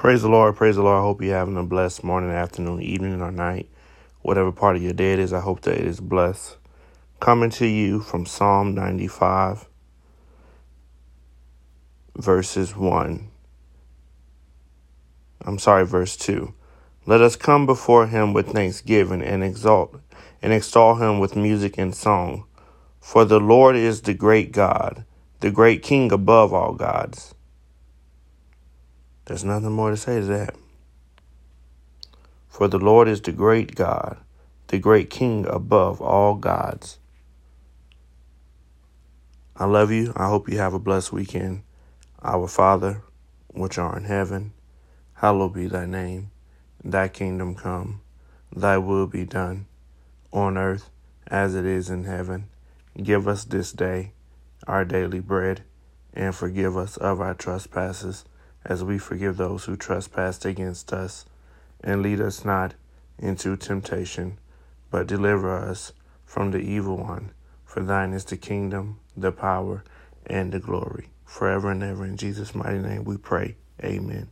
Praise the Lord. Praise the Lord. I hope you're having a blessed morning, afternoon, evening, or night. Whatever part of your day it is, I hope that it is blessed. Coming to you from Psalm 95, verses 1. I'm sorry, verse 2. Let us come before him with thanksgiving and exalt and extol him with music and song. For the Lord is the great God, the great King above all gods. There's nothing more to say to that. For the Lord is the great God, the great King above all gods. I love you. I hope you have a blessed weekend. Our Father, which art in heaven, hallowed be thy name. Thy kingdom come, thy will be done, on earth as it is in heaven. Give us this day our daily bread, and forgive us of our trespasses as we forgive those who trespass against us. And lead us not into temptation, but deliver us from the evil one. For thine is the kingdom, the power, and the glory, forever and ever. In Jesus' mighty name we pray. Amen.